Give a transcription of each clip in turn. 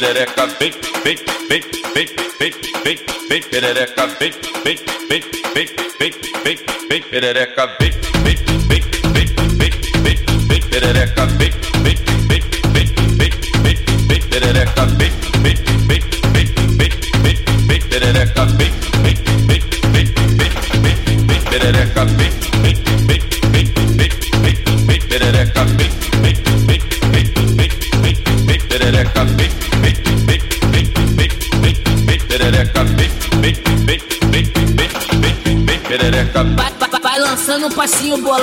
perereca, vem, vem, vem, vem, vem, vem, vem, perereca, vem, vem, vem, vem, vem, vem, vem, perereca, vem, vem, vem, vem, vem, vem, vem, perereca, vem, vem, vem, vem, vem, vem, vem, perereca, vem, vem, vem, vem, vem, vem, vem, perereca, vem.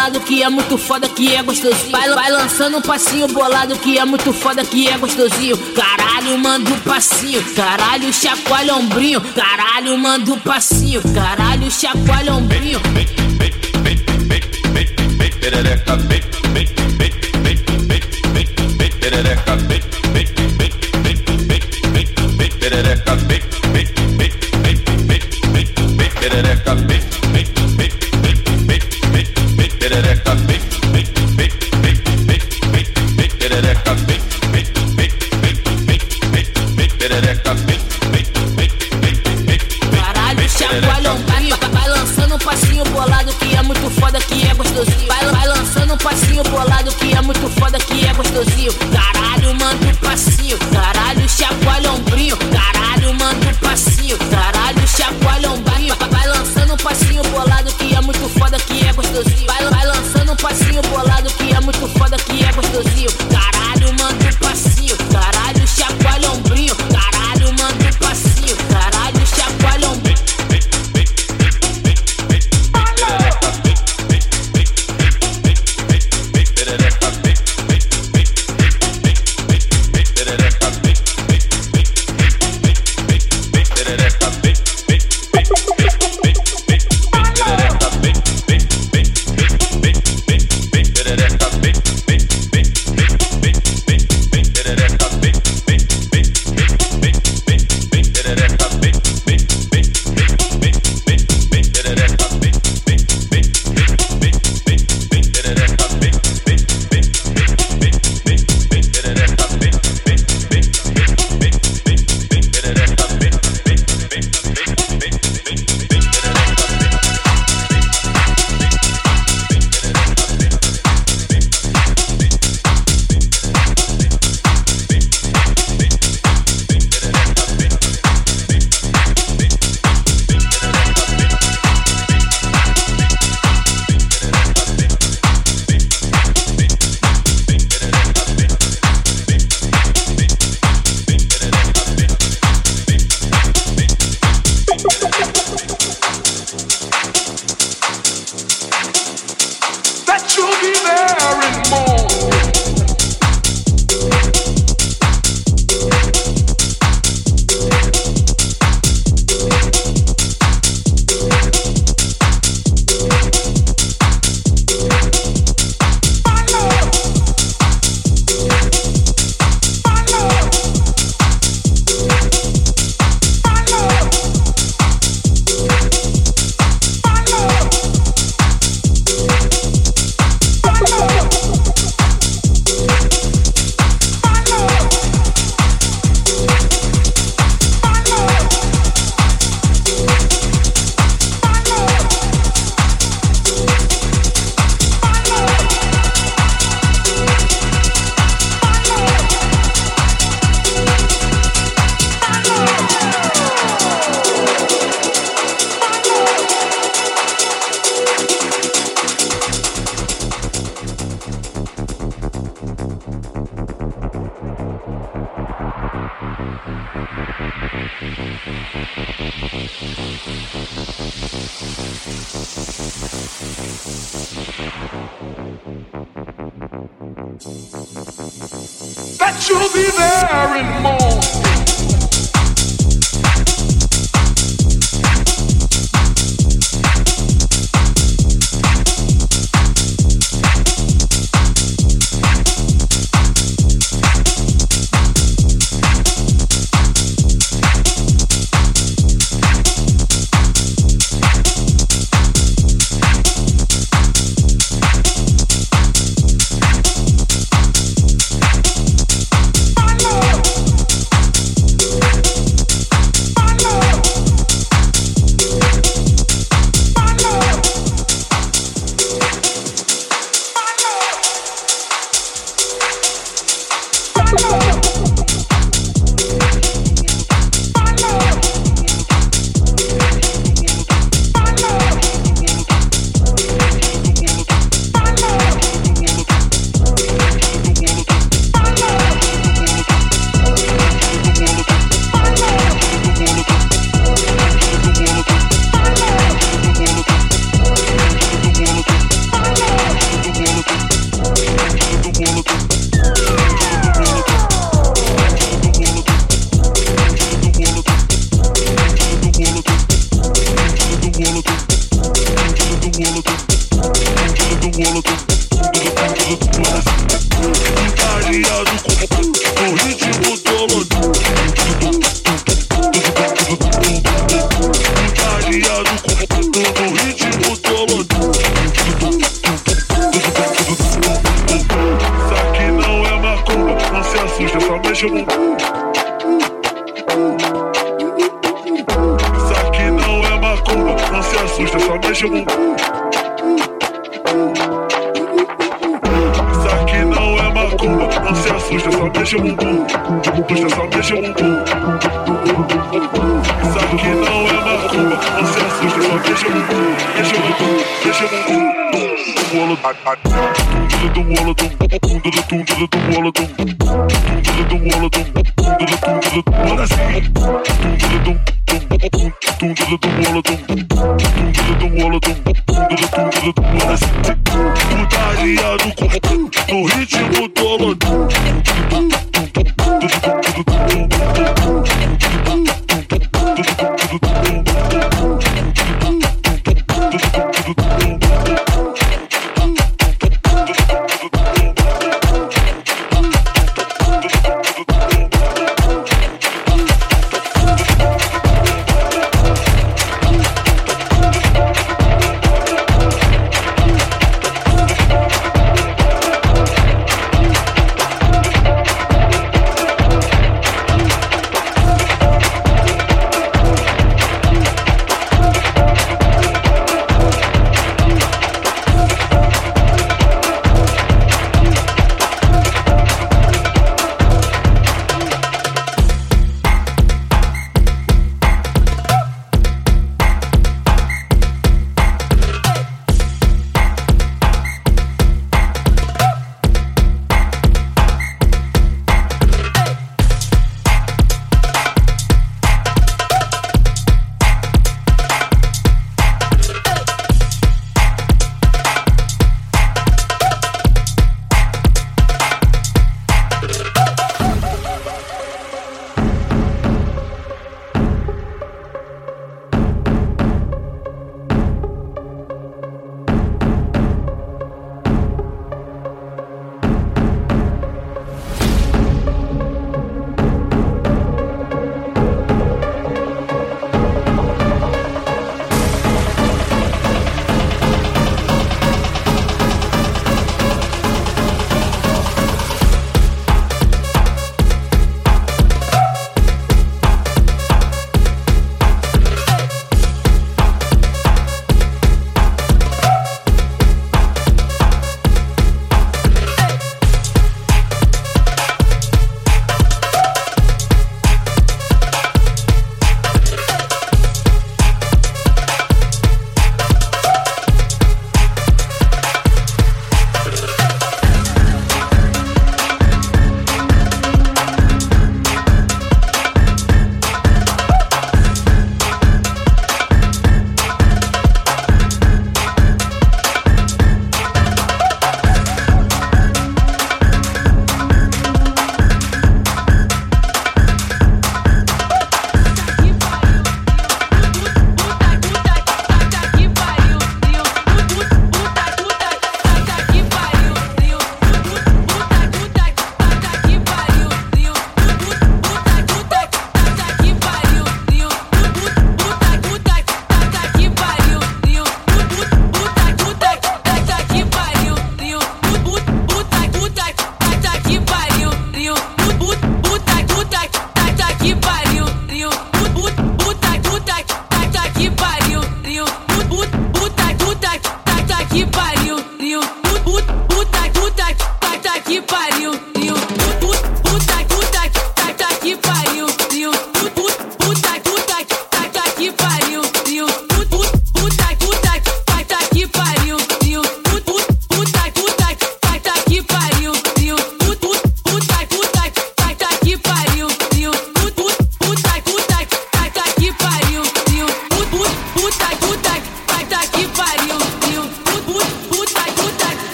bolado que é muito foda, que é gostosinho. Vai, vai lançando um passinho bolado que é muito foda, que é gostosinho. Caralho, manda um passinho. Caralho, chacoalha ombrinho. Caralho, manda um passinho. Caralho, chacoalha ombrinho. Perereca, perereca, perereca. 中指就中了中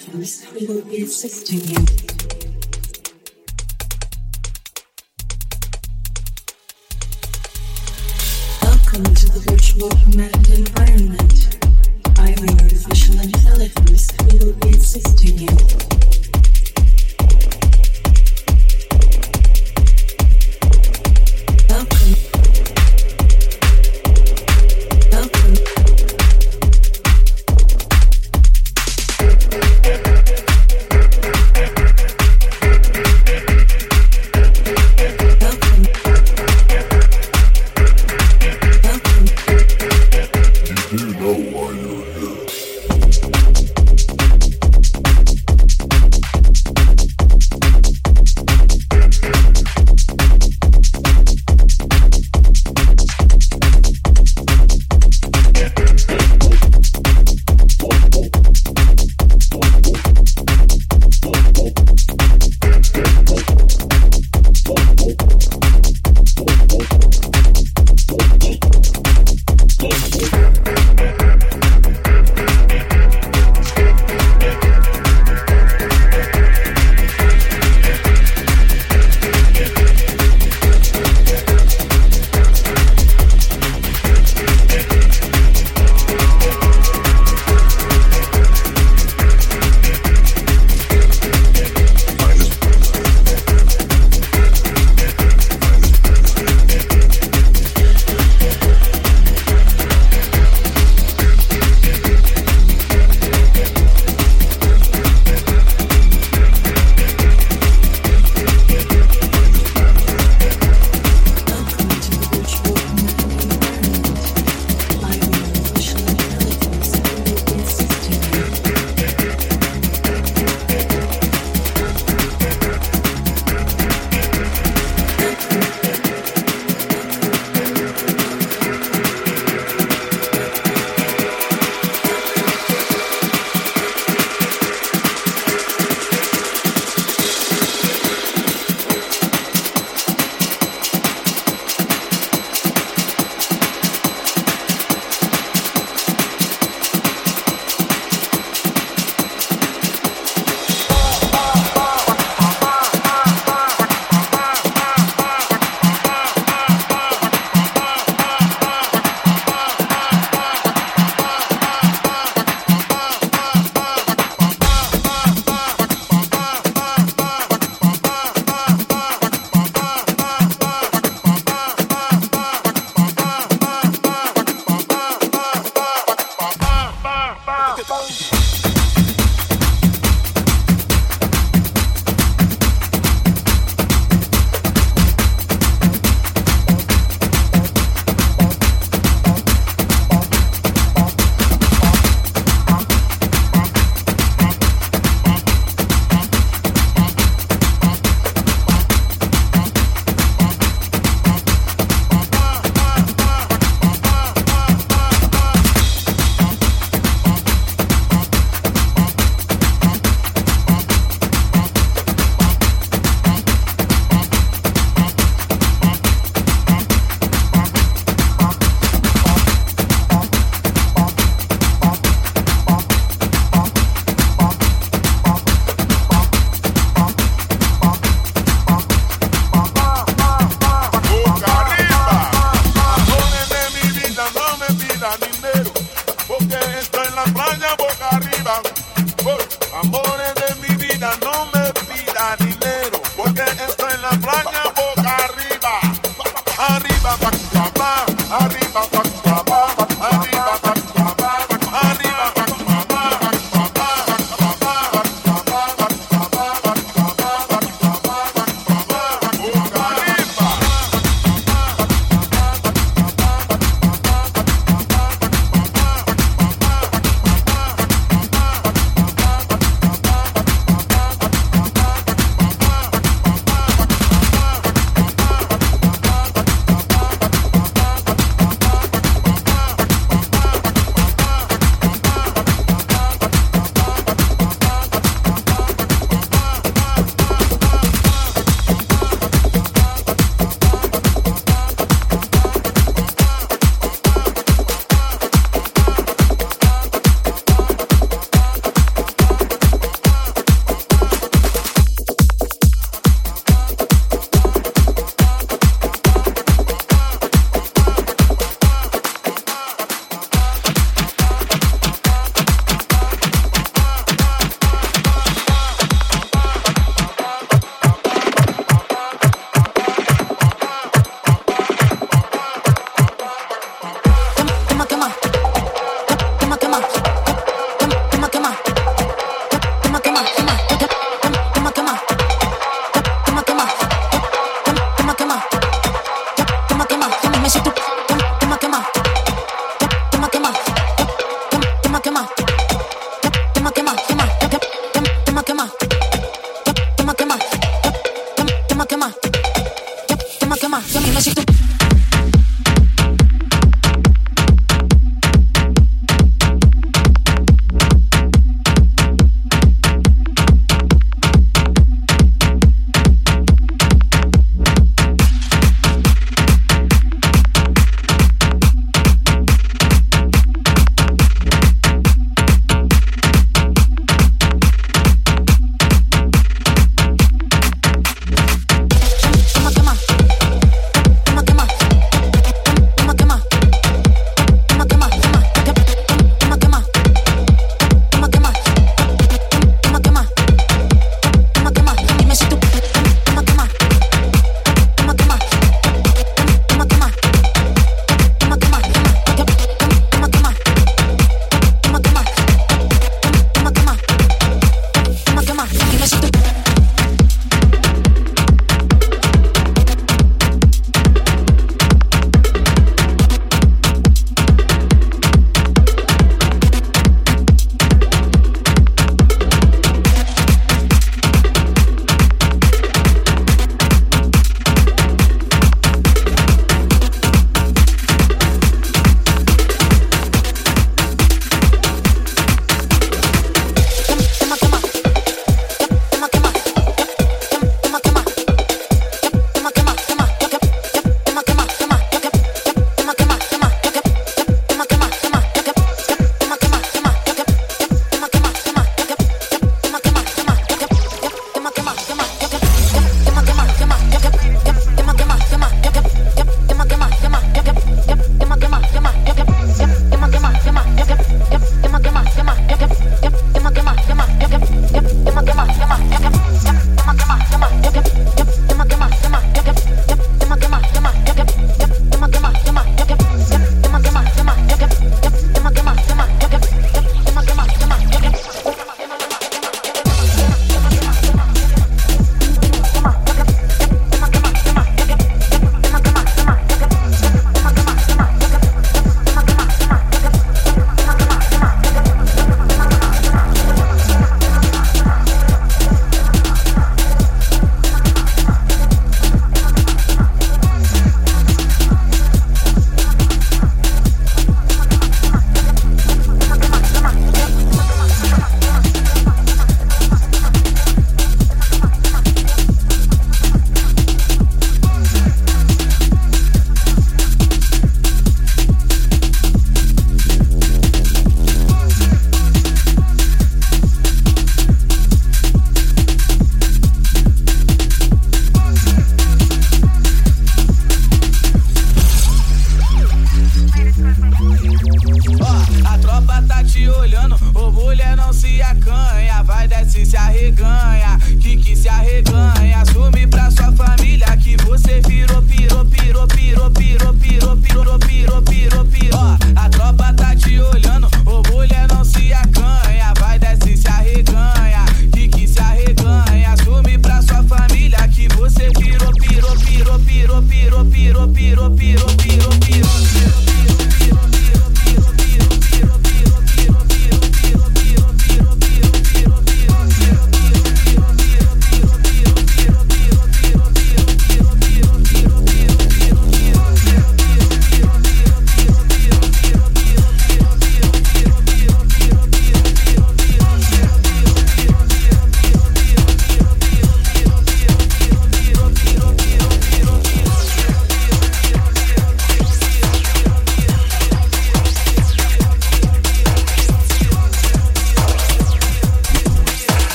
intelligence who will be assisting you. Bye.